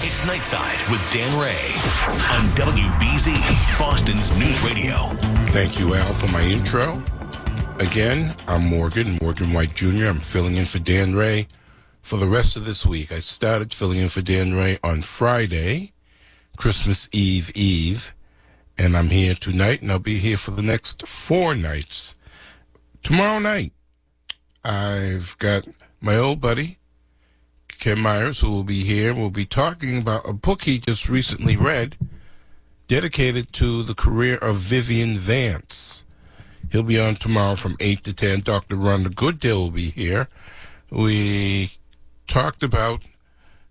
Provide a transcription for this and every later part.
It's Nightside with Dan Ray on WBZ, Boston's News Radio. Thank you, Al, for my intro. Again, I'm Morgan, Morgan White Jr. I'm filling in for Dan Ray for the rest of this week. I started filling in for Dan Ray on Friday, Christmas Eve Eve, and I'm here tonight, and I'll be here for the next four nights. Tomorrow night, I've got my old buddy, Ken Myers, who will be here. We'll be talking about a book he just recently read dedicated to the career of Vivian Vance. He'll be on tomorrow from 8 to 10. Dr. Rhonda Goodale will be here. We talked about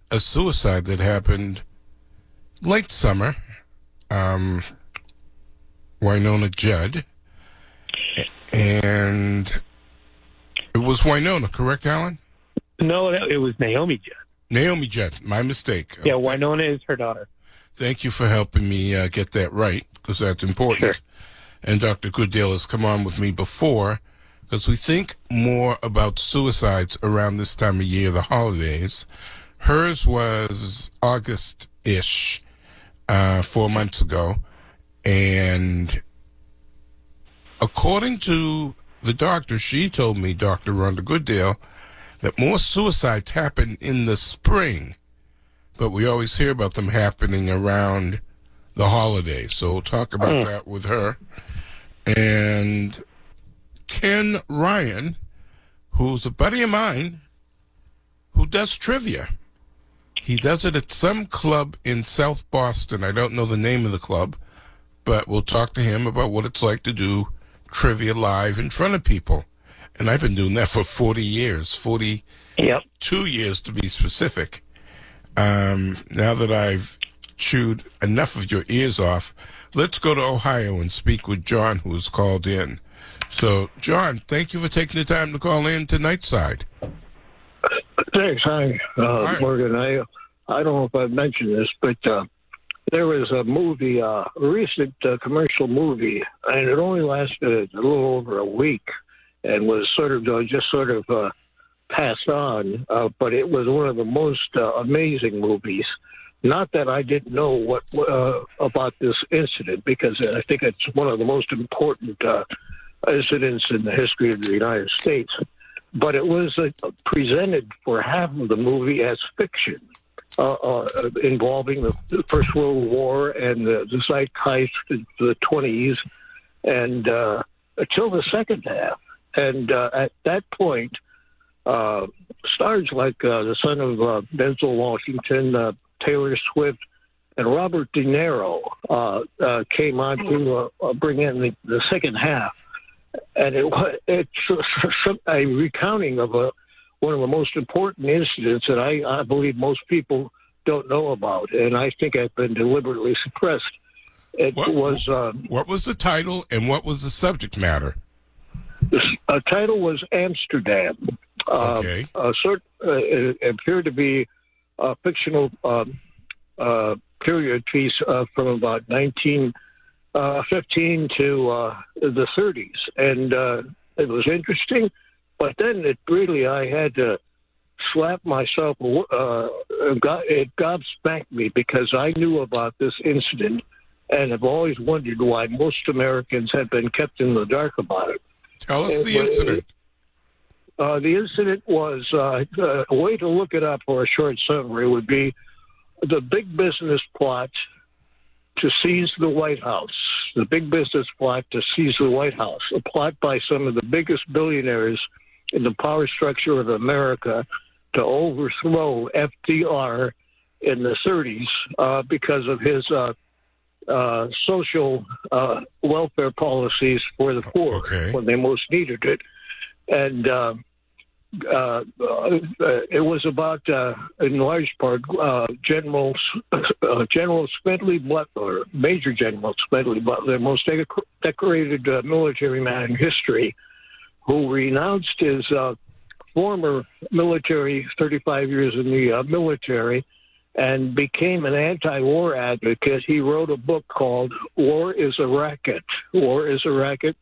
a suicide that happened late summer. Um, Wynonna Judd. And it was Wynonna, correct, Alan? No, it was Naomi Judd. Naomi Judd, my mistake. Yeah, Wynonna is her daughter. Thank you for helping me uh, get that right, because that's important. Sure. And Dr. Goodale has come on with me before, because we think more about suicides around this time of year, the holidays. Hers was August ish, uh, four months ago. And according to the doctor, she told me, Dr. Rhonda Goodale, that more suicides happen in the spring, but we always hear about them happening around the holidays. So we'll talk about hmm. that with her. And Ken Ryan, who's a buddy of mine, who does trivia. He does it at some club in South Boston. I don't know the name of the club, but we'll talk to him about what it's like to do trivia live in front of people. And I've been doing that for 40 years, 42 Yep. years to be specific. Um, now that I've chewed enough of your ears off, let's go to Ohio and speak with John, who's called in. So, John, thank you for taking the time to call in to Nightside. Thanks. Hi, uh, Hi. Morgan. I I don't know if I've mentioned this, but uh, there was a movie, uh, a recent uh, commercial movie, and it only lasted a little over a week, and was sort of uh, just sort of uh, passed on. Uh, but it was one of the most uh, amazing movies. Not that I didn't know what uh, about this incident, because I think it's one of the most important uh, incidents in the history of the United States but it was uh, presented for half of the movie as fiction, uh, uh, involving the, First World War and the, the zeitgeist of the 20s, and uh, until the second half. And uh, at that point, uh, stars like uh, the son of uh, Denzel Washington, uh, Taylor Swift, and Robert De Niro uh, uh, came on to bring in the, the second half and it it's a recounting of a one of the most important incidents that I, I believe most people don't know about, and I think have been deliberately suppressed. It What- was um, What was the title and what was the subject matter? The uh, title was Amsterdam. Uh, Okay. a cert, uh, it appeared to be a fictional um, uh, period piece uh, from about 1915 to uh, the 30s, and uh, it was interesting. But then it really, I had to slap myself. Uh, it gobsmacked me because I knew about this incident, and have always wondered why most Americans have been kept in the dark about it. Tell us the incident. Uh, the incident was uh, uh, a way to look it up for a short summary would be the big business plot to seize the White House. The big business plot to seize the White House, a plot by some of the biggest billionaires in the power structure of America to overthrow FDR in the 30s uh, because of his uh, social uh, welfare policies for the poor Okay. when they most needed it. And uh, uh, uh, it was about, uh, in large part, uh, General uh, General Smedley Butler, Major General Smedley Butler, the most dec- decorated uh, military man in history, who renounced his uh, former military, 35 years in the uh, military, and became an anti-war advocate. He wrote a book called "War Is a Racket." War is a racket,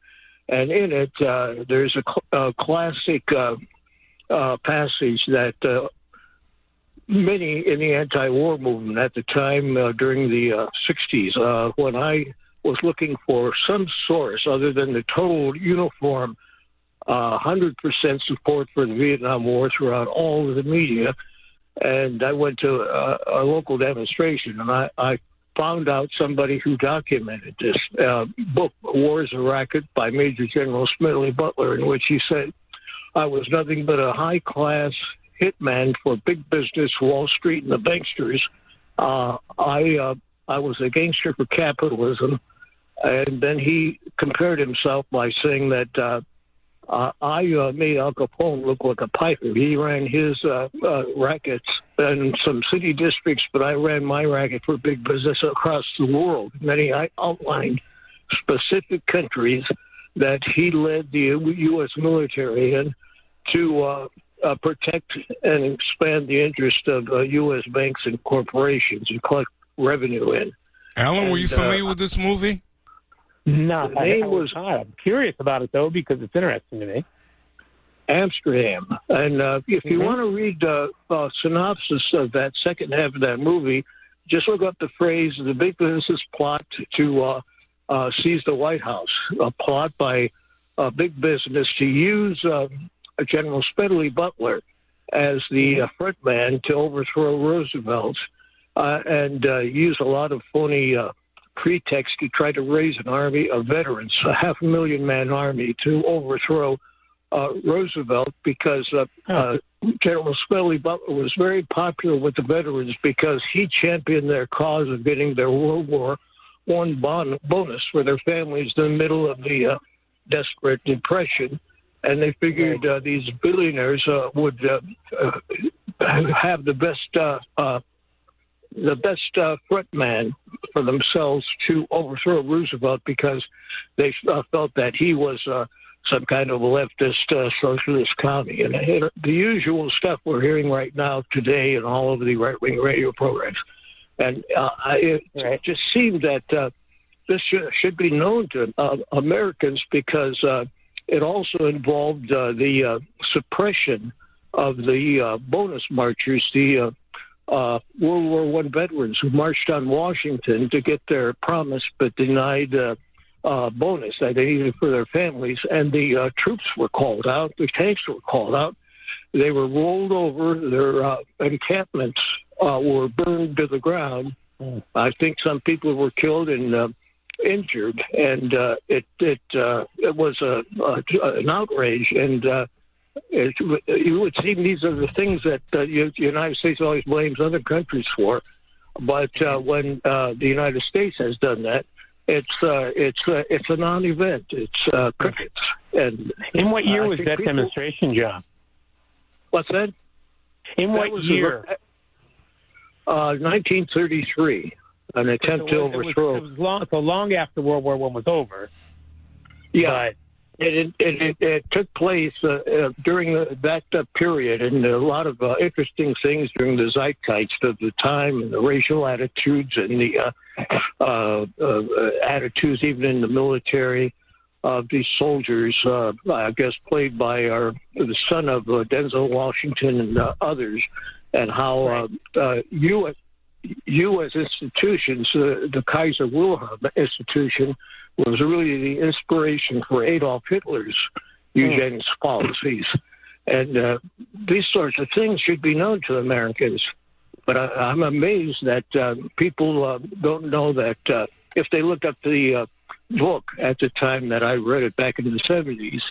and in it uh, there's a, cl- a classic uh, uh, passage that uh, many in the anti-war movement at the time uh, during the uh, 60s, uh, when I was looking for some source other than the total uniform uh, 100% support for the Vietnam War throughout all of the media, and I went to a, a local demonstration, and I, I found out somebody who documented this uh, book, War is a Racket, by Major General Smedley Butler, in which he said, I was nothing but a high class hitman for big business, Wall Street, and the banksters. Uh, I uh, I was a gangster for capitalism, and then he compared himself by saying that uh, I uh, made Al Capone look like a piper. He ran his uh, uh, rackets in some city districts, but I ran my racket for big business across the world. And then he outlined specific countries that he led the U.S. military in to uh, uh, protect and expand the interest of uh, U.S. banks and corporations and collect revenue in. Alan, were you And, uh, familiar with this movie? No, The name was not. I'm curious about it though because it's interesting to me. Amsterdam. And uh, if you Mhm. want to read uh, a synopsis of that second half of that movie, just look up the phrase "the big business plot to uh, uh, seize the White House." A plot by uh, big business to use uh, General Smedley Butler as the uh, front man to overthrow Roosevelt, uh, and uh, use a lot of phony. Pretext to try to raise an army of veterans, a half a million man army to overthrow uh, Roosevelt because uh, uh, General Smedley Butler was very popular with the veterans because he championed their cause of getting their World War One bon- bonus for their families in the middle of the uh, desperate depression, and they figured uh, these billionaires uh, would uh, uh, have the best. Uh, uh, the best uh, front man for themselves to overthrow Roosevelt because they uh, felt that he was uh, some kind of leftist uh, socialist commie. And it, the usual stuff we're hearing right now today and all over the right wing radio programs. And uh, I- it Right. just seemed that uh, this should, should be known to uh, Americans because uh, it also involved uh, the uh, suppression of the uh, bonus marchers, the uh, uh, World War One veterans who marched on Washington to get their promise but denied uh, uh, bonus that they needed for their families, and the uh, troops were called out. The tanks were called out. They were rolled over. Their uh, encampments uh, were burned to the ground. I think some people were killed and uh, injured, and uh, it it uh, it was a, a an outrage and. Uh, it, you would see these are the things that uh, you, the United States always blames other countries for, but uh, when uh, the United States has done that, it's uh, it's uh, it's a non-event. It's uh, crickets. And In what year was that people- demonstration, John? what's that? In That what was year? Uh, 1933, an attempt to So it was- overthrow. It was, long, so long after World War One was over. yeah, it, it, it, it took place uh, uh, during the, that uh, period, and a lot of uh, interesting things during the zeitgeist of the time, and the racial attitudes, and the uh, uh, uh, attitudes even in the military of these soldiers. Uh, I guess played by our the son of uh, Denzel Washington and uh, others, and how uh, uh, U.S. Institutions, uh, the Kaiser Wilhelm Institution, was really the inspiration for Adolf Hitler's eugenics policies. And uh, these sorts of things should be known to Americans. But I, I'm amazed that uh, people uh, don't know that uh, if they look up the uh, book at the time that I read it back in the 70s,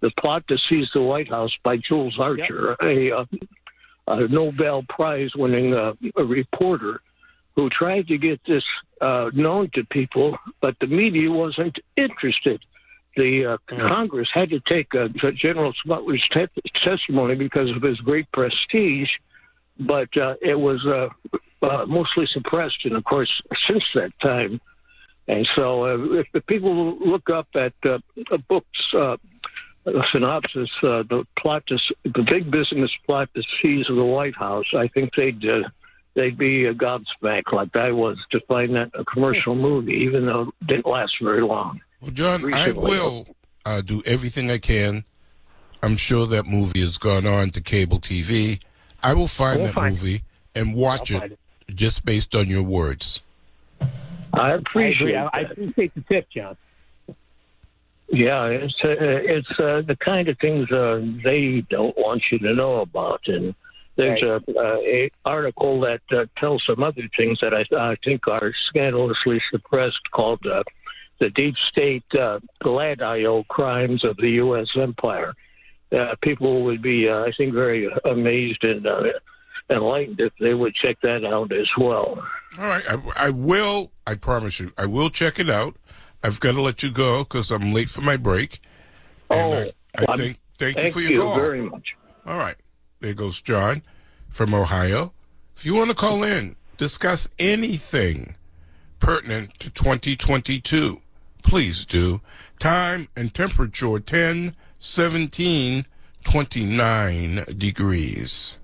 The Plot to Seize the White House by Jules Archer, a, uh, a Nobel Prize winning uh, reporter who tried to get this uh, known to people, but the media wasn't interested the uh, Congress had to take General Smuggler's te- testimony because of his great prestige, but uh, it was uh, uh, mostly suppressed, and of course, since that time. And so, if the people look up at book's synopsis, uh, the plot, to, the big business plot, the seize of the White House, I think they'd uh, they'd be a gobsmacked like I was to find that a commercial movie, even though it didn't last very long. Well, John, I will uh, do everything I can. I'm sure that movie has gone on to cable TV. I will find We'll that find it. movie and watch it, it. just based on your words. I I appreciate. agree. I, I appreciate the tip, John. Yeah, it's uh, it's uh, the kind of things uh, they don't want you to know about, and there's a, uh, a article that uh, tells some other things that I, I think are scandalously suppressed, called uh, "The Deep State uh, Gladio Crimes of the U.S. Empire." Uh, people would be, uh, I think, very amazed and uh, enlightened if they would check that out as well. All right, I, I will. I promise you, I will check it out. I've got to let you go because I'm late for my break. And Oh, I, I oh, I'm- thank, thank you for your you call. very much. All right. There goes John from Ohio. If you want to call in, discuss anything pertinent to 2022, please do. Time and temperature 10, 17, 29 degrees.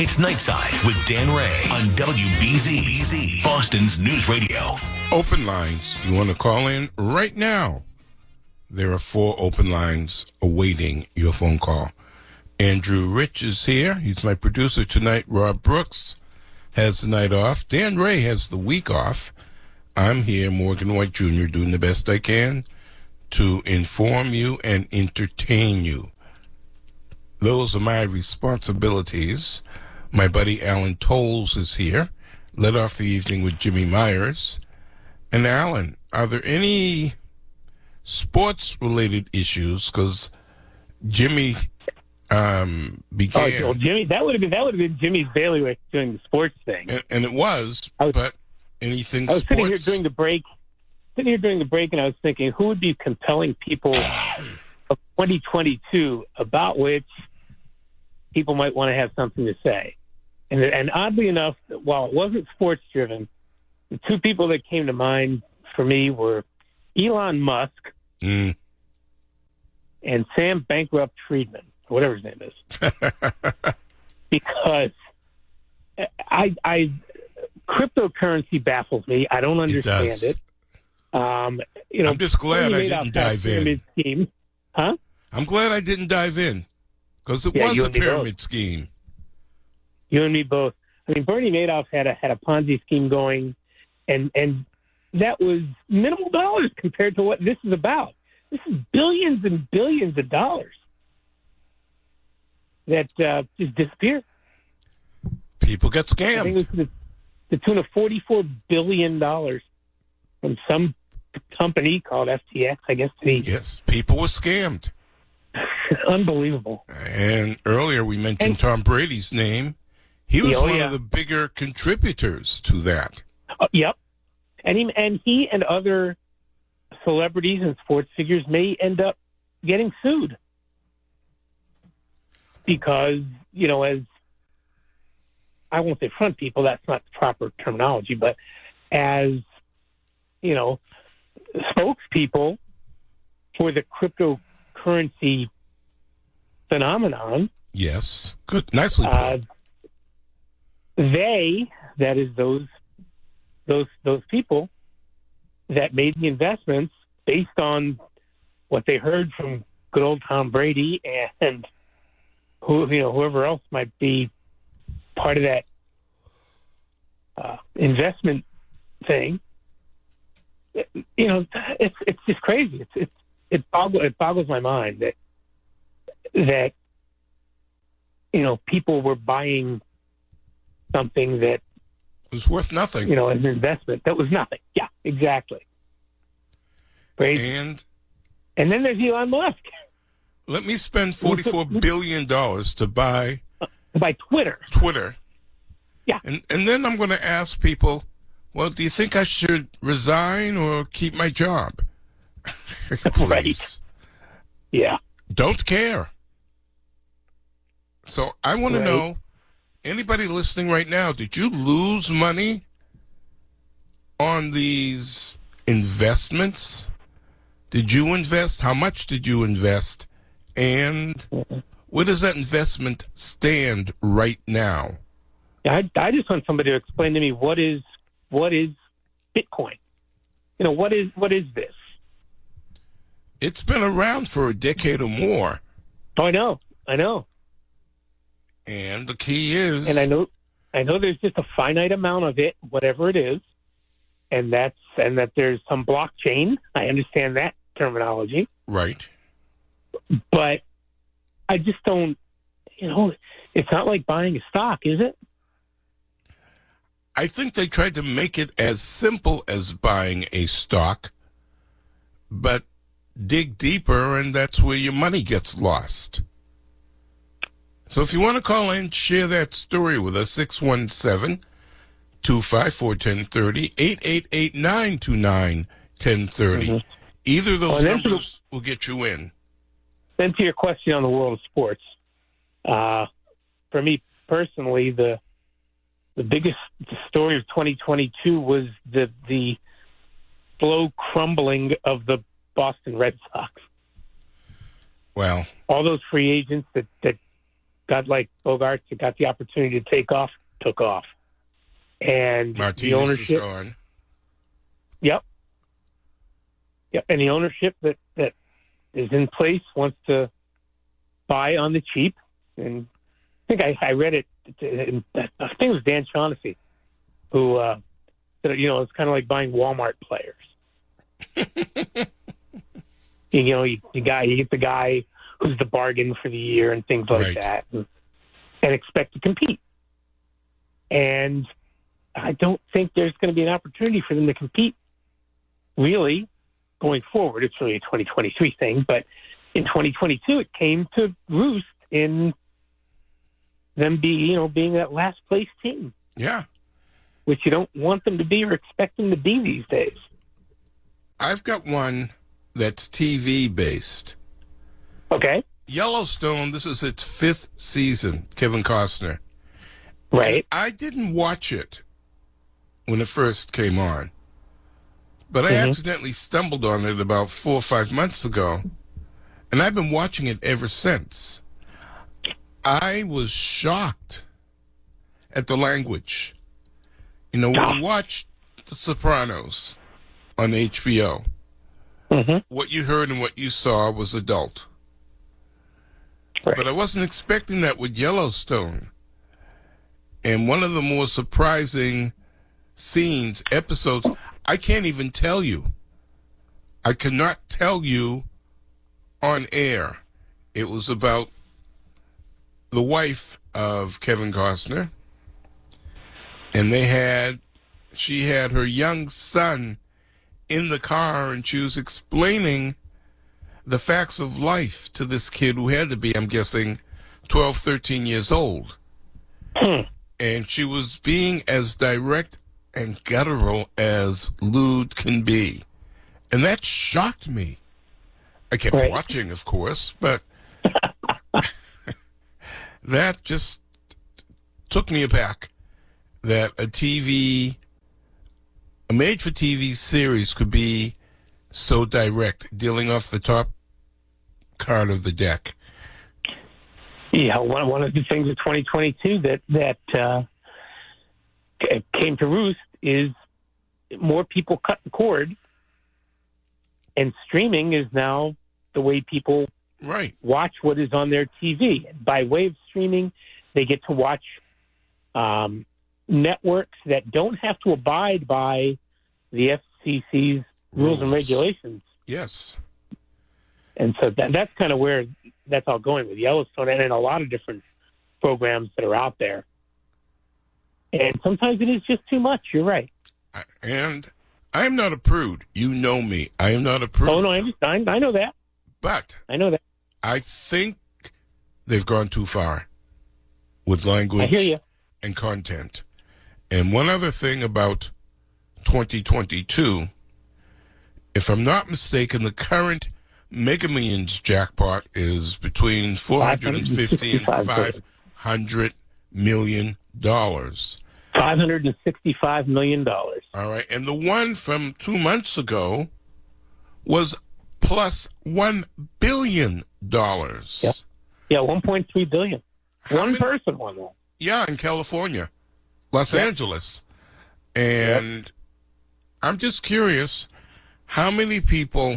It's Nightside with Dan Ray on WBZ, Boston's News Radio. Open lines. You want to call in right now? There are four open lines awaiting your phone call. Andrew Rich is here. He's my producer tonight. Rob Brooks has the night off. Dan Ray has the week off. I'm here, Morgan White Jr., doing the best I can to inform you and entertain you. Those are my responsibilities. My buddy Alan Tolles is here. Led off the evening with Jimmy Myers. And Alan, are there any sports related issues? Because Jimmy um, Oh, well, Jimmy, that would have been that would have been Jimmy's bailiwick doing the sports thing. and, and it was, was- but anything I was sports? sitting here during the break, sitting here during the break, and I was thinking, who would be compelling people of 2022 about which people might want to have something to say? And, and oddly enough, while it wasn't sports driven, the two people that came to mind for me were Elon Musk Mm. and Sam Bankrupt Friedman, or whatever his name is. because I, I cryptocurrency baffles me. I don't understand does. it. Um, you know, I'm just glad I didn't dive in. pyramid Scheme. Huh? I'm glad I didn't dive in because it Yeah, was a and me both. pyramid scheme. You and me both. I mean, Bernie Madoff had a had a Ponzi scheme going, and and that was minimal dollars compared to what this is about. This is billions and billions of dollars that uh, just disappeared. People get scammed. I think it was to the, the tune of forty-four billion dollars from some company called FTX. I guess to be Yes, people were scammed. unbelievable. And earlier we mentioned And- Tom Brady's name. He was Oh, one yeah. of the bigger contributors to that. Uh, yep, and he and he and other celebrities and sports figures may end up getting sued because you know, as I won't say front people, that's not the proper terminology, but as you know, spokespeople for the cryptocurrency phenomenon, Yes, good, nicely put. uh, they that is those those those people that made the investments based on what they heard from good old Tom Brady and who you know whoever else might be part of that uh, investment thing. You know, it's it's just crazy. It's it's it boggles it boggles my mind that that you know people were buying something that it was worth nothing. you know as an investment that was nothing. Yeah, exactly. Right, And and then there's Elon Musk let me spend forty-four billion dollars to buy by Twitter. Twitter. Yeah. And and then I'm going to ask people, well, do you think I should resign or keep my job? Please. Yeah. Don't care. So I want to Right. know anybody listening right now, did you lose money on these investments? Did you invest? How much did you invest? And where does that investment stand right now? I, I just want somebody to explain to me what is what is Bitcoin. You know what is what is this? It's been around for a decade or more. Oh, I know, I know, And the key is and I know, I know. There's just a finite amount of it, whatever it is, and that's and that there's some blockchain. I understand that terminology, right. but I just don't. You know, it's not like buying a stock, is it? I think they tried to make it as simple as buying a stock, but dig deeper, and that's where your money gets lost. So if you want to call in, share that story with us, 617 254 1030, 888 929 1030. Either of those Oh, to the- numbers will get you in. then to your question on the world of sports, uh, for me personally, the the biggest story of 2022 was the the slow crumbling of the Boston Red Sox. Well, All those free agents that that got like Bogaerts that got the opportunity to take off took off, and the Martinez is ownership. gone. Yep. Yep. And the ownership that, that is in place wants to buy on the cheap. And I think I, I read it. and I think it was Dan Shaughnessy who, uh, said, you know, it's kind of like buying Walmart players. you know, you, you guy, you get the guy who's the bargain for the year and things like Right. that, and, and expect to compete. And I don't think there's going to be an opportunity for them to compete really going forward. It's really a 2023 thing, but in 2022, it came to roost in them be you know being that last place team, Yeah. which you don't want them to be or expect them to be these days. I've got one that's TV based. Okay, Yellowstone, this is its fifth season, Kevin Costner. right? I didn't watch it when it first came on, but I Mhm. accidentally stumbled on it about four or five months ago, and I've been watching it ever since. I was shocked at the language. You know, when you watch The Sopranos on HBO, hmm what you heard and what you saw was adult. But I wasn't expecting that with Yellowstone. And one of the more surprising scenes, episodes, I can't even tell you. I cannot tell you on air. It was about the wife of Kevin Costner. And they had, she had her young son in the car and she was explaining the facts of life to this kid who had to be, I'm guessing, 12, 13 years old. Hmm. And she was being as direct and guttural as lewd can be. And that shocked me. I kept Right. watching, of course, but that just took me aback that a TV, a made for TV series could be so direct, dealing off the top card of the deck. Yeah, one one of the things of 2022 that that uh, came to roost is more people cut the cord, and streaming is now the way people Right. watch what is on their TV. By way of streaming, they get to watch um, networks that don't have to abide by the FCC's rules and regulations. Yes. And so that, that's kind of where that's all going with Yellowstone and in a lot of different programs that are out there. And sometimes it is just too much. You're right. And I am not a prude. You know me. I am not a prude. Oh no, I understand. I know that. But I know that. I think they've gone too far with language I hear you. and content. And one other thing about 2022 If I'm not mistaken, the current Mega Millions jackpot is between 450 and 500 million dollars. Five hundred and sixty-five million dollars. All right, and the one from two months ago was plus one billion dollars. Yep. Yeah, one point three billion. How One many- person won that. Yeah, in California, Los Yep. Angeles, and I'm just curious, how many people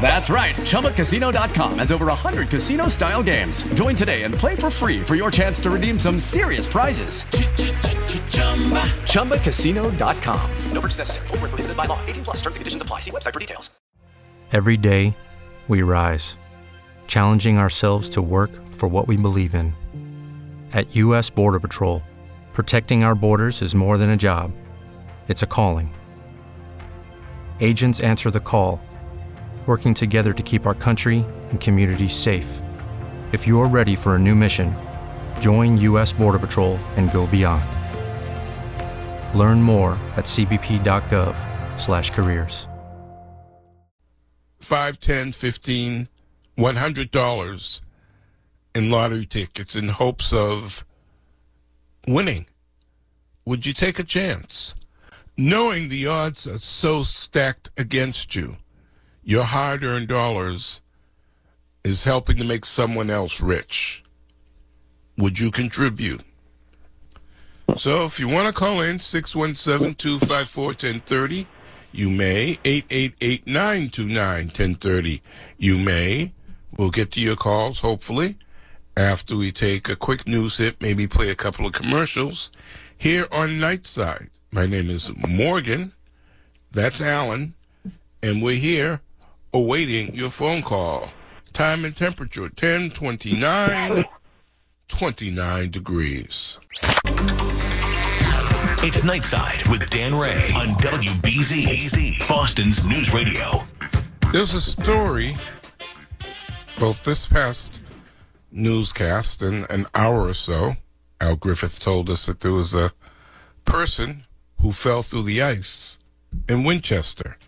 That's right. ChumbaCasino.com has over 100 casino style games. Join today and play for free for your chance to redeem some serious prizes. ChumbaCasino.com. No purchase necessary. Prohibited by law. 18 plus terms and conditions apply. See website for details. Every day, we rise, challenging ourselves to work for what we believe in. At U.S. Border Patrol, protecting our borders is more than a job, it's a calling. Agents answer the call, working together to keep our country and communities safe. If you're ready for a new mission, join U.S. Border Patrol and go beyond. Learn more at cbp.gov/careers. five, ten, fifteen, one hundred dollars in lottery tickets in hopes of winning. Would you take a chance? Knowing the odds are so stacked against you, your hard earned dollars is helping to make someone else rich. Would you contribute? So if you want to call in 617-254-1030, you may 888-929-1030. You may. We'll get to your calls hopefully after we take a quick news hit, maybe play a couple of commercials here on Nightside. My name is Morgan. That's Alan, and we're here awaiting your phone call. Time and temperature 1029 29 degrees. It's Nightside with Dan Ray on WBZ, Boston's News Radio. There's a story, both this past newscast and an hour or so. Al Griffith told us that there was a person who fell through the ice in Winchester.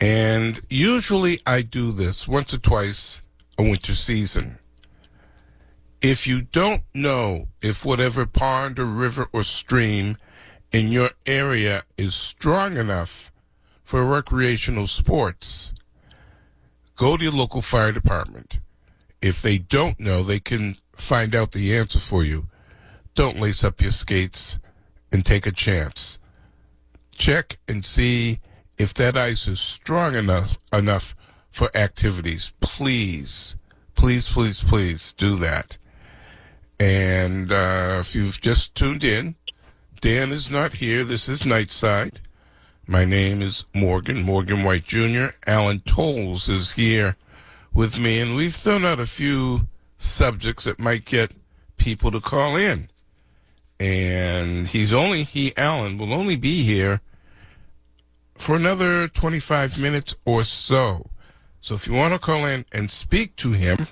And usually I do this once or twice a winter season. If you don't know if whatever pond or river or stream in your area is strong enough for recreational sports, go to your local fire department. If they don't know, they can find out the answer for you. Don't lace up your skates and take a chance. Check and see if that ice is strong enough enough for activities. Please, please, please, please do that. And uh, if you've just tuned in, Dan is not here. This is Nightside. My name is Morgan, Morgan White Jr. Alan Tolles is here with me, and we've thrown out a few subjects that might get people to call in. And he's only, he, Alan, will only be here for another 25 minutes or so. So if you want to call in and speak to him,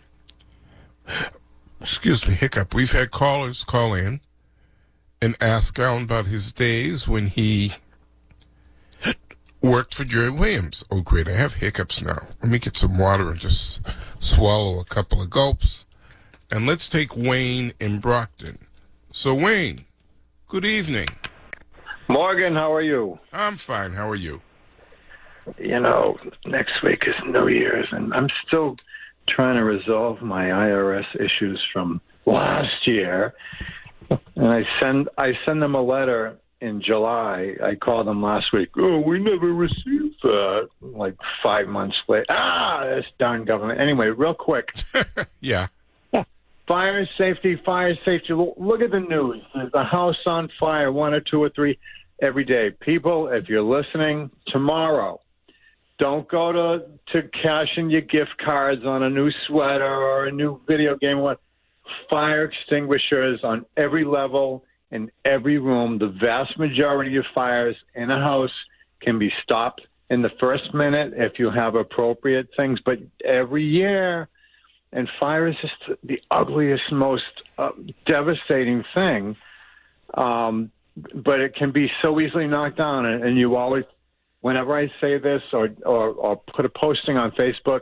excuse me, hiccup, we've had callers call in and ask Alan about his days when he worked for Jerry Williams. Oh, great. I have hiccups now. Let me get some water and just swallow a couple of gulps. And let's take Wayne in Brockton. So, Wayne, good evening. Morgan, how are you? I'm fine. How are you? You know, next week is New Year's, and I'm still trying to resolve my IRS issues from last year. And I send I send them a letter in July. I called them last week. Oh, we never received that. Like five months later. Ah, this darn government. Anyway, real quick. Yeah. Fire safety, fire safety. Look at the news. There's a house on fire, one or two or three every day. People, if you're listening, tomorrow, don't go to to cash in your gift cards on a new sweater or a new video game. What? Fire extinguishers on every level in every room. The vast majority of fires in a house can be stopped in the first minute if you have appropriate things. But every year, and fire is just the ugliest, most uh, devastating thing. Um, but it can be so easily knocked down, and, and you always, whenever I say this or, or or put a posting on Facebook,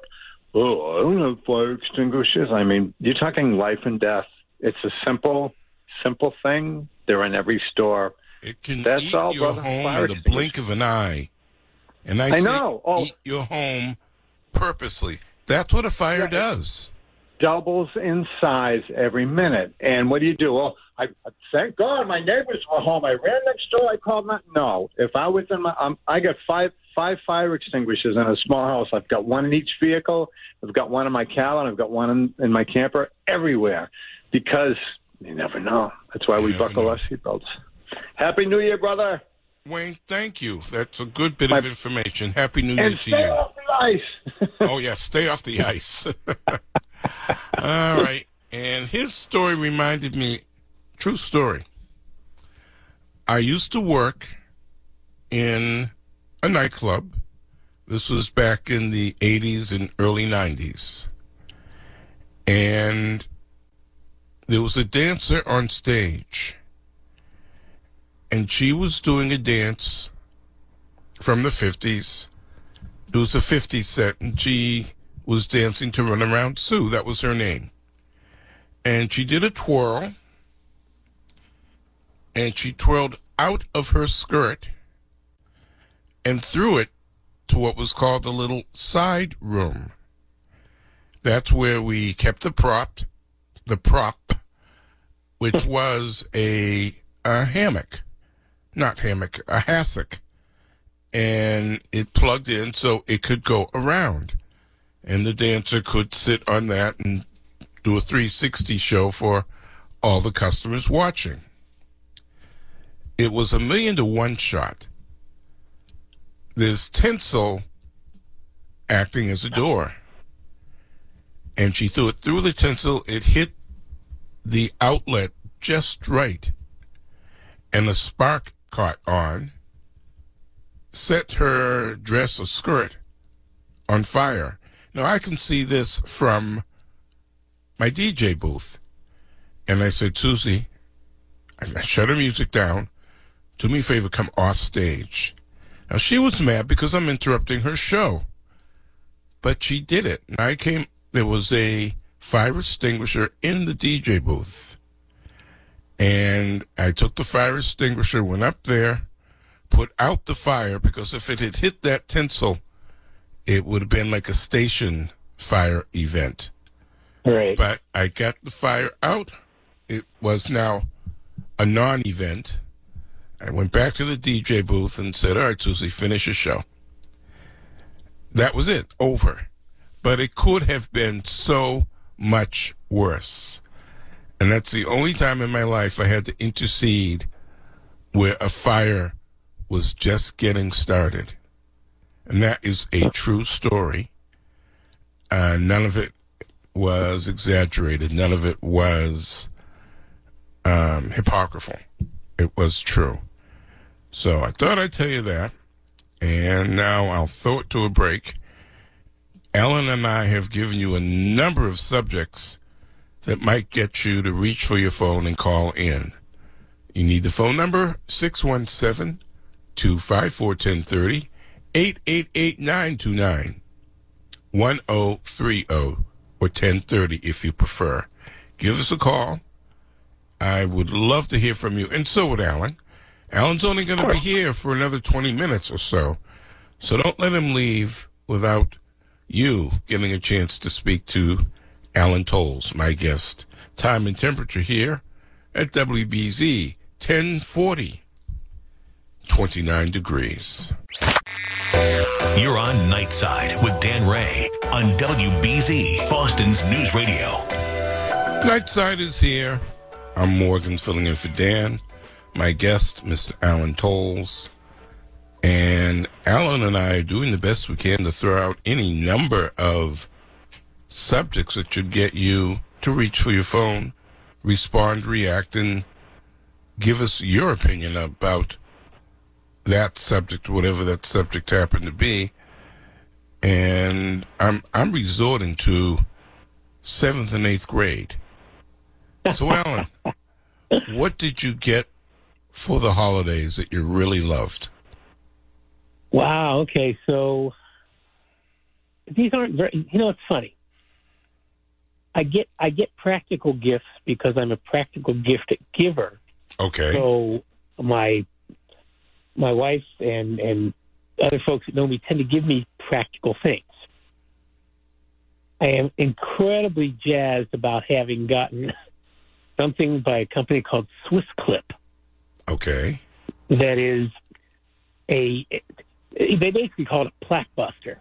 oh, I don't have fire extinguishers. I mean, you're talking life and death. It's a simple, simple thing. They're in every store. It can That's eat all, your brother. home in the blink of an eye. And I, I know. Oh. eat your home purposely. That's what a fire Yeah, does. Doubles in size every minute. And what do you do? Well, I thank God my neighbors were home. I ran next door. I called my no. If I was in my, um, I got five five fire extinguishers in a small house. I've got one in each vehicle. I've got one in my car, and I've got one in, in my camper. Everywhere, because you never know. That's why You we buckle know. our seatbelts. Happy New Year, brother, Wayne, thank you. That's a good bit My- of information. Happy New Year and to stay you. off the ice. oh yeah, stay off the ice. All right. And his story reminded me, true story. I used to work in a nightclub. This was back in the 80s and early 90s. And there was a dancer on stage. And she was doing a dance from the 50s it was a 50 set, and she was dancing to Run Around Sue. That was her name. And she did a twirl, and she twirled out of her skirt and threw it to what was called the little side room. That's where we kept the prop, the prop, which was a, a hammock, not hammock, a hassock and it plugged in so it could go around. And the dancer could sit on that and do a 360 show for all the customers watching. It was a million to one shot. There's tinsel acting as a door. And she threw it through the tinsel. It hit the outlet just right. And the spark caught on set her dress or skirt on fire. Now I can see this from my DJ booth. And I said, Susie, I shut her music down. Do me a favor, come off stage. Now she was mad because I'm interrupting her show. But she did it. And I came, there was a fire extinguisher in the DJ booth. And I took the fire extinguisher, went up there, put out the fire because if it had hit that tinsel, it would have been like a station fire event. Right. But I got the fire out. It was now a non event. I went back to the DJ booth and said, All right, Susie, finish your show. That was it, over. But it could have been so much worse. And that's the only time in my life I had to intercede where a fire was just getting started. And that is a true story. Uh, none of it was exaggerated. None of it was um, hypocritical. It was true. So I thought I'd tell you that. And now I'll throw it to a break. Ellen and I have given you a number of subjects that might get you to reach for your phone and call in. You need the phone number 617 254 1030 888 929 1030 or 1030 if you prefer. Give us a call. I would love to hear from you, and so would Alan. Alan's only going to be here for another 20 minutes or so, so don't let him leave without you getting a chance to speak to Alan Tolles, my guest. Time and temperature here at WBZ 1040, 29 degrees. You're on Nightside with Dan Ray on WBZ, Boston's News Radio. Nightside is here. I'm Morgan filling in for Dan. My guest, Mr. Alan Tolles. And Alan and I are doing the best we can to throw out any number of subjects that should get you to reach for your phone, respond, react, and give us your opinion about that subject, whatever that subject happened to be. And I'm I'm resorting to seventh and eighth grade. So, Alan, what did you get for the holidays that you really loved? Wow. Okay. So these aren't very. You know, it's funny. I get I get practical gifts because I'm a practical gift giver. Okay. So my my wife and and other folks that know me tend to give me practical things. I am incredibly jazzed about having gotten something by a company called Swiss Clip. Okay. That is a they basically call it a plaque buster.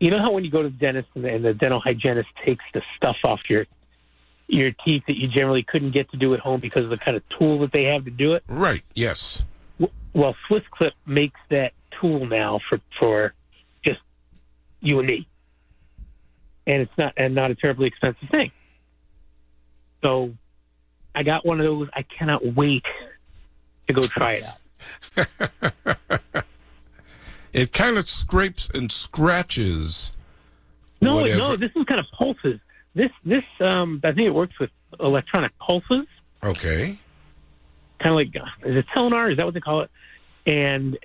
You know how when you go to the dentist and the, and the dental hygienist takes the stuff off your your teeth that you generally couldn't get to do at home because of the kind of tool that they have to do it? Right. Yes. Well, Swiss Clip makes that tool now for for just you and me, and it's not and not a terribly expensive thing. So, I got one of those. I cannot wait to go try it out. it kind of scrapes and scratches. No, whatever. no, this is kind of pulses. This this um, I think it works with electronic pulses. Okay. Kind of like is it sonar? Is that what they call it? And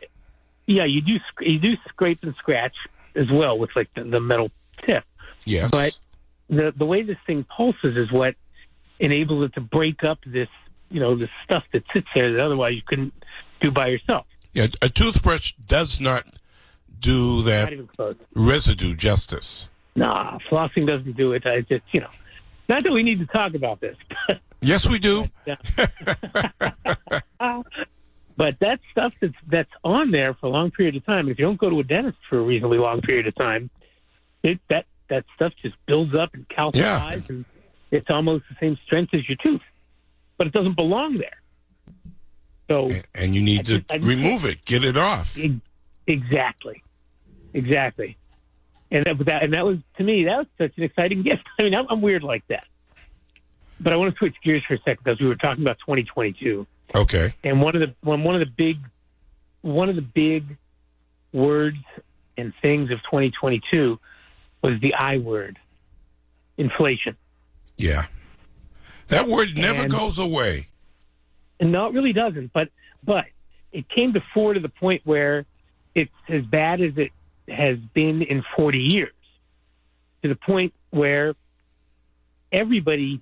yeah, you do you do scrape and scratch as well with like the, the metal tip. Yes. But the the way this thing pulses is what enables it to break up this you know this stuff that sits there that otherwise you couldn't do by yourself. Yeah, a toothbrush does not do that Not residue justice. Nah, flossing doesn't do it. I just you know, not that we need to talk about this. Yes, we do. but that stuff that's that's on there for a long period of time. If you don't go to a dentist for a reasonably long period of time, it that that stuff just builds up and calcifies, Yeah. and it's almost the same strength as your tooth, but it doesn't belong there. So And you need to I just- remove it, get it off. exactly, exactly, and that, that and that was to me that was such an exciting gift. I mean, I'm, I'm weird like that. But I want to switch gears for a second because we were talking about 2022. Okay. And one of the one one of the big one of the big words and things of 2022 was the I word, inflation. Yeah. That word never And- goes away. And no, it really doesn't. But but it came to fore to the point where it's as bad as it has been in 40 years. To the point where everybody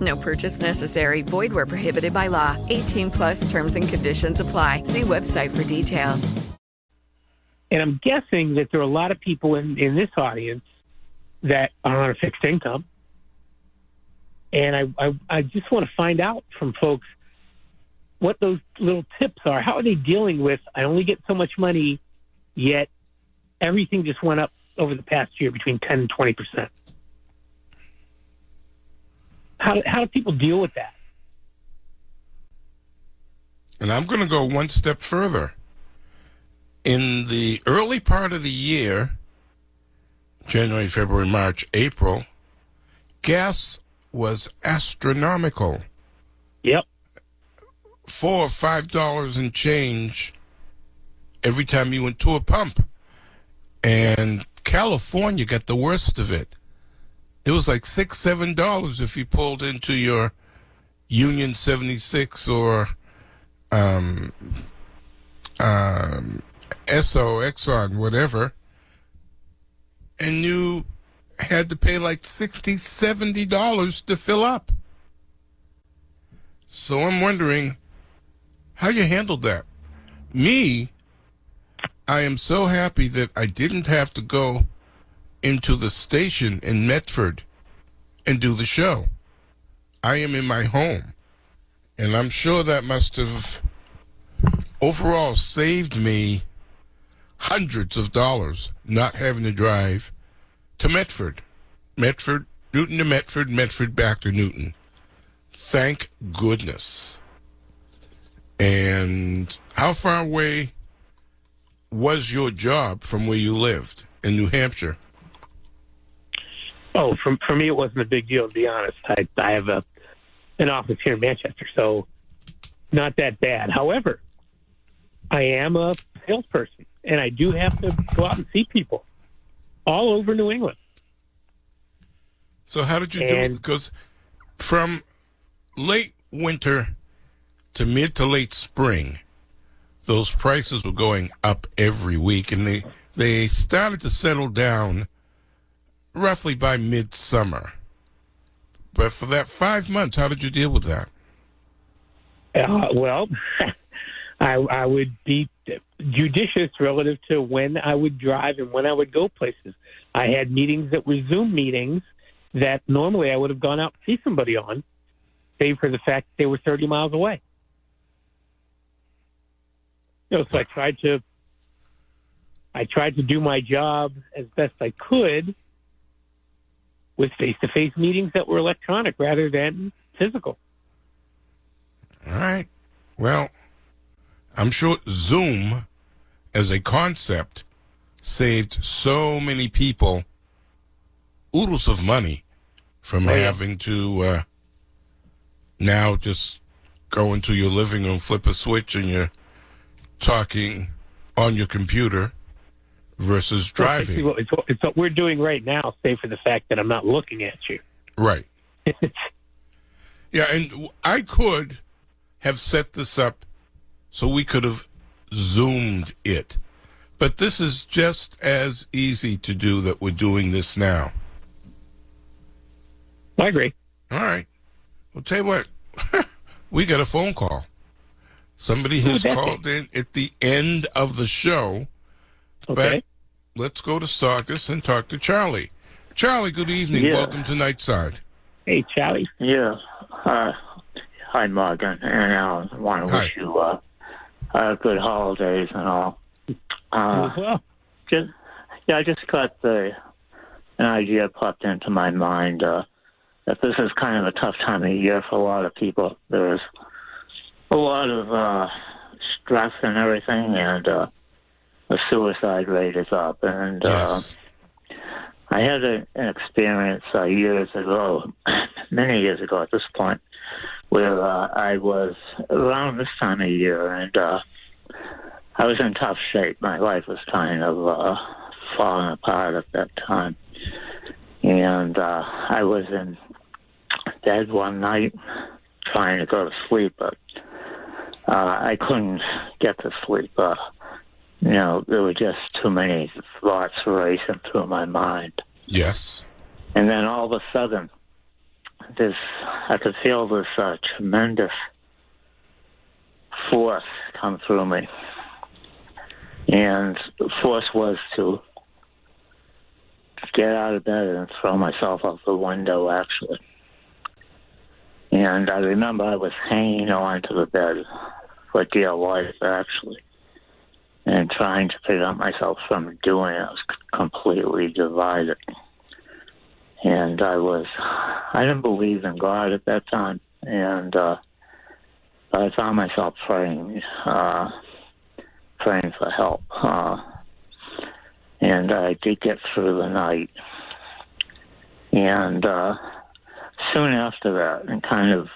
No purchase necessary. Void where prohibited by law. 18 plus terms and conditions apply. See website for details. And I'm guessing that there are a lot of people in, in this audience that are on a fixed income. And I, I, I just want to find out from folks what those little tips are. How are they dealing with, I only get so much money, yet everything just went up over the past year between 10 and 20%. How do, how do people deal with that? And I'm going to go one step further. In the early part of the year, January, February, March, April, gas was astronomical. Yep. Four or five dollars and change every time you went to a pump. And California got the worst of it. It was like six, seven dollars if you pulled into your Union 76 or um, um, SO, Exxon, whatever, and you had to pay like 60 $70 to fill up. So I'm wondering how you handled that. Me, I am so happy that I didn't have to go into the station in Medford and do the show. I am in my home. And I'm sure that must have overall saved me hundreds of dollars not having to drive to Medford. Medford, Newton to Medford, Medford back to Newton. Thank goodness. And how far away was your job from where you lived in New Hampshire? Oh, for for me, it wasn't a big deal to be honest. I I have a an office here in Manchester, so not that bad. However, I am a salesperson, and I do have to go out and see people all over New England. So how did you do it? Because from late winter to mid to late spring, those prices were going up every week, and they they started to settle down roughly by midsummer. But for that five months, how did you deal with that? Uh, well, I, I would be judicious relative to when I would drive and when I would go places. I had meetings that were Zoom meetings that normally I would have gone out to see somebody on, save for the fact they were 30 miles away. You know, so I tried to, I tried to do my job as best I could with face-to-face meetings that were electronic rather than physical. All right. Well, I'm sure Zoom as a concept saved so many people oodles of money from Oh, having to uh, now just go into your living room, flip a switch, and you're talking on your computer versus Well, driving. It's, what- it's, it's what we're doing right now, save for the fact that I'm not looking at you. Right. Yeah, and I could have set this up so we could have zoomed it. But this is just as easy to do that we're doing this now. I agree. All right. Well, tell you what, we got a phone call. Somebody has called in at the end of the show. Okay. But let's go to Saugus and talk to Charlie. Charlie, good evening. Yeah. Welcome to Nightside. Hey, Charlie. Yeah. Uh, hi, Morgan, and I want to wish you uh, uh, good holidays and all. Uh, well. just yeah, I just got the an idea popped into my mind uh, that this is kind of a tough time of year for a lot of people. There's a lot of uh, stress and everything, and uh, the suicide rate is up. And uh, I had a, an experience uh, years ago, many years ago at this point, where uh, I was around this time of year, and uh, I was in tough shape. My life was kind of uh, falling apart at that time, and uh, I was in bed one night trying to go to sleep, but uh, I couldn't get to sleep. Uh, you know, there were just too many thoughts racing through my mind. Yes. And then all of a sudden, this I could feel this uh, tremendous force come through me, and the force was to get out of bed and throw myself out the window. Actually, and I remember I was hanging on to the bed for dear life, actually, and trying to prevent myself from doing it. I was completely divided and I was I didn't believe in God at that time, and uh, I found myself praying, uh, praying for help, uh, and I did get through the night, and uh, soon after that, in kind of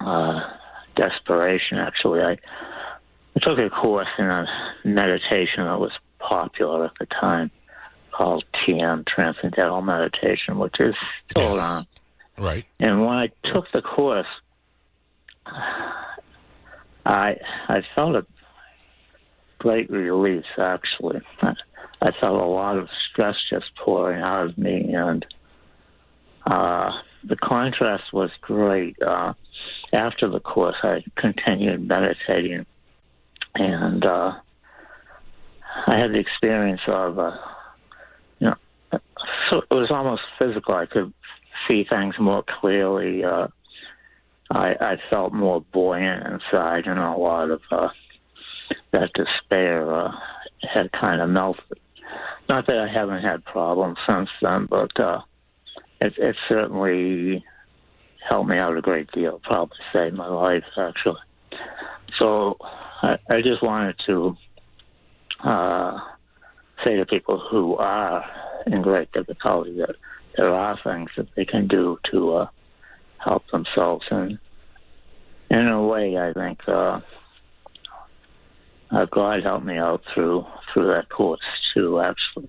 uh, desperation, actually, I, I took a course in a meditation that was popular at the time called TM, Transcendental Meditation, which is still around. Right. And when I took the course, I I felt a great relief. Actually, I, I felt a lot of stress just pouring out of me, and uh, the contrast was great. Uh, after the course, I continued meditating, and uh, I had the experience of. Uh, you know, so it was almost physical. I could see things more clearly. Uh, I, I felt more buoyant inside, and a lot of uh, that despair uh, had kind of melted. Not that I haven't had problems since then, but uh, it, it certainly helped me out a great deal. Probably saved my life, actually. So I, I just wanted to uh, say to people who are in great difficulty that there are things that they can do to uh, help themselves. And in a way, I think uh, uh, God helped me out through through that course too. Actually,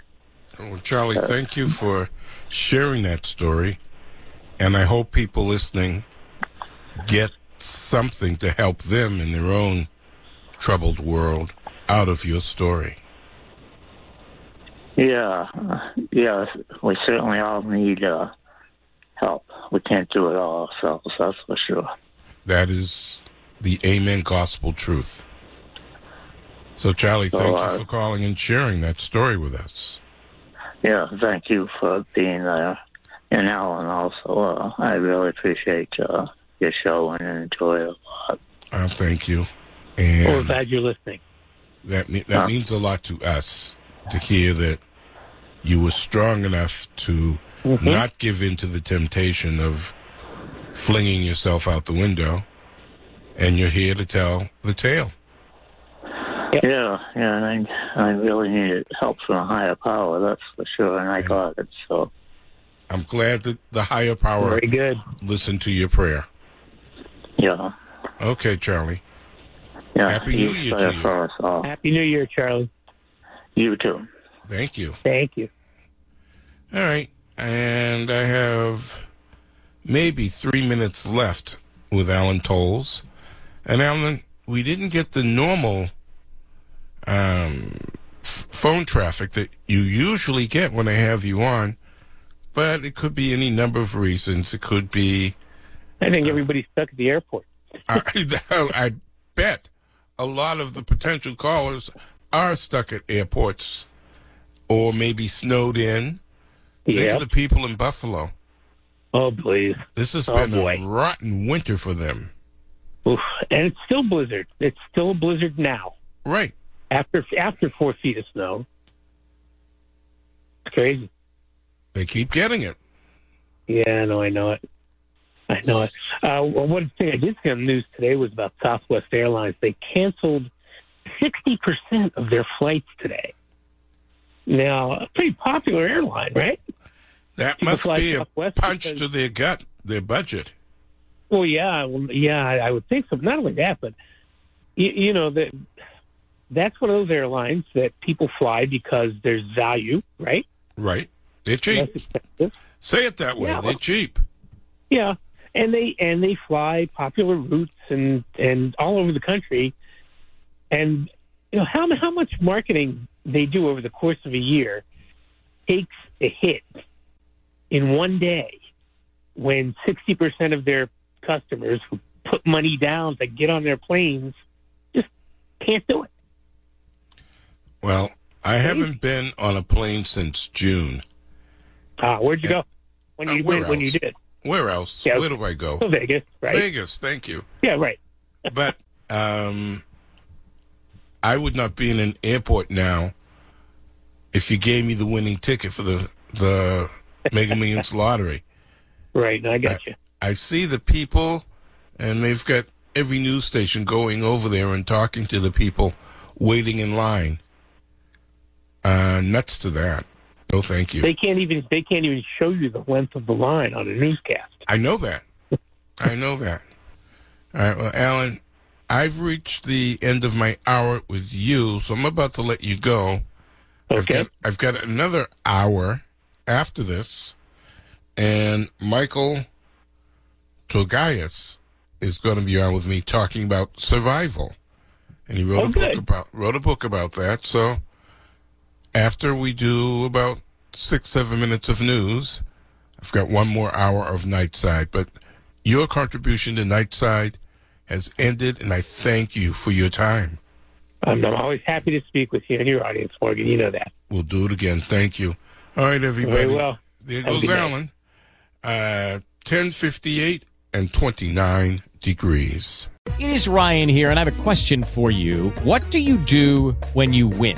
Well, Charlie, thank you for sharing that story. And I hope people listening get something to help them in their own troubled world out of your story. yeah, uh, yeah, we certainly all need uh, help. We can't do it all ourselves. That's for sure. That is the Amen gospel truth. So, Charlie, So, thank uh, you for calling and sharing that story with us. Yeah, thank you for being there. And Alan, also, uh, I really appreciate uh, your show and enjoy it a lot. Uh, thank you. Well, we're And glad you're listening. that me- that Uh. means a lot to us to hear that you were strong enough to Mm-hmm. not give in to the temptation of flinging yourself out the window, and you're here to tell the tale. Yeah, yeah, and I, I really needed help from a higher power, that's for sure, and I got it. So, I'm glad that the higher power Very good. listened to your prayer. yeah, Okay, Charlie. Yeah. Happy New Year to you. for us all. Happy New Year, Charlie. You too. Thank you. Thank you. All right. And I have maybe three minutes left with Alan Tolz. And Alan, we didn't get the normal um, f- phone traffic that you usually get when I have you on, but it could be any number of reasons. It could be, I think everybody's stuck at the airport. I, I bet a lot of the potential callers are stuck at airports or maybe snowed in. Think of the people in Buffalo. Oh, please. This has Oh, been boy. a rotten winter for them. Oof. And it's still blizzard. It's still a blizzard now. Right. After after four feet of snow. It's crazy. They keep getting it. Yeah, I know, I know it. I know it. Uh, well, one thing I did see on the news today was about Southwest Airlines. They canceled 60% of their flights today. Now, a pretty popular airline, right? That People must be a punch because- to their gut, their budget. Well, yeah, well, yeah, I I would think so. Not only that, but you, you know that that's one of those airlines that people fly because there's value, right? Right. They're cheap. Say it that way. Yeah. They're cheap. Yeah, and they and they fly popular routes and and all over the country, and you know how how much marketing they do over the course of a year takes a hit in one day when sixty percent of their customers who put money down to get on their planes just can't do it. Well, I haven't been on a plane since June. Ah, where'd you go when you Uh, when, when you did? Where else? Yeah. Where do I go? Vegas, right? Vegas. Thank you. Yeah, right. But um, I would not be in an airport now if you gave me the winning ticket for the the Mega Millions lottery. Right, I got you. I see the people, and they've got every news station going over there and talking to the people waiting in line. Uh, nuts to that. No, thank you. They can't even they can't even show you the length of the line on a newscast. I know that. I know that. All right, well, Alan, I've reached the end of my hour with you, so I'm about to let you go. I've Okay. got I've got another hour after this, and Michael Tougias is going to be on with me talking about survival, and he wrote Oh, a book good. about wrote a book about that. So after we do about six seven minutes of news, I've got one more hour of Nightside, but your contribution to Nightside has ended, and I thank you for your time. I'm, I'm always happy to speak with you and your audience, Morgan. You know that. We'll do it again. Thank you. All right, everybody. Very well. There Have goes good. Alan. Uh, 1058 and 29 degrees. It is Ryan here, and I have a question for you. What do you do when you win?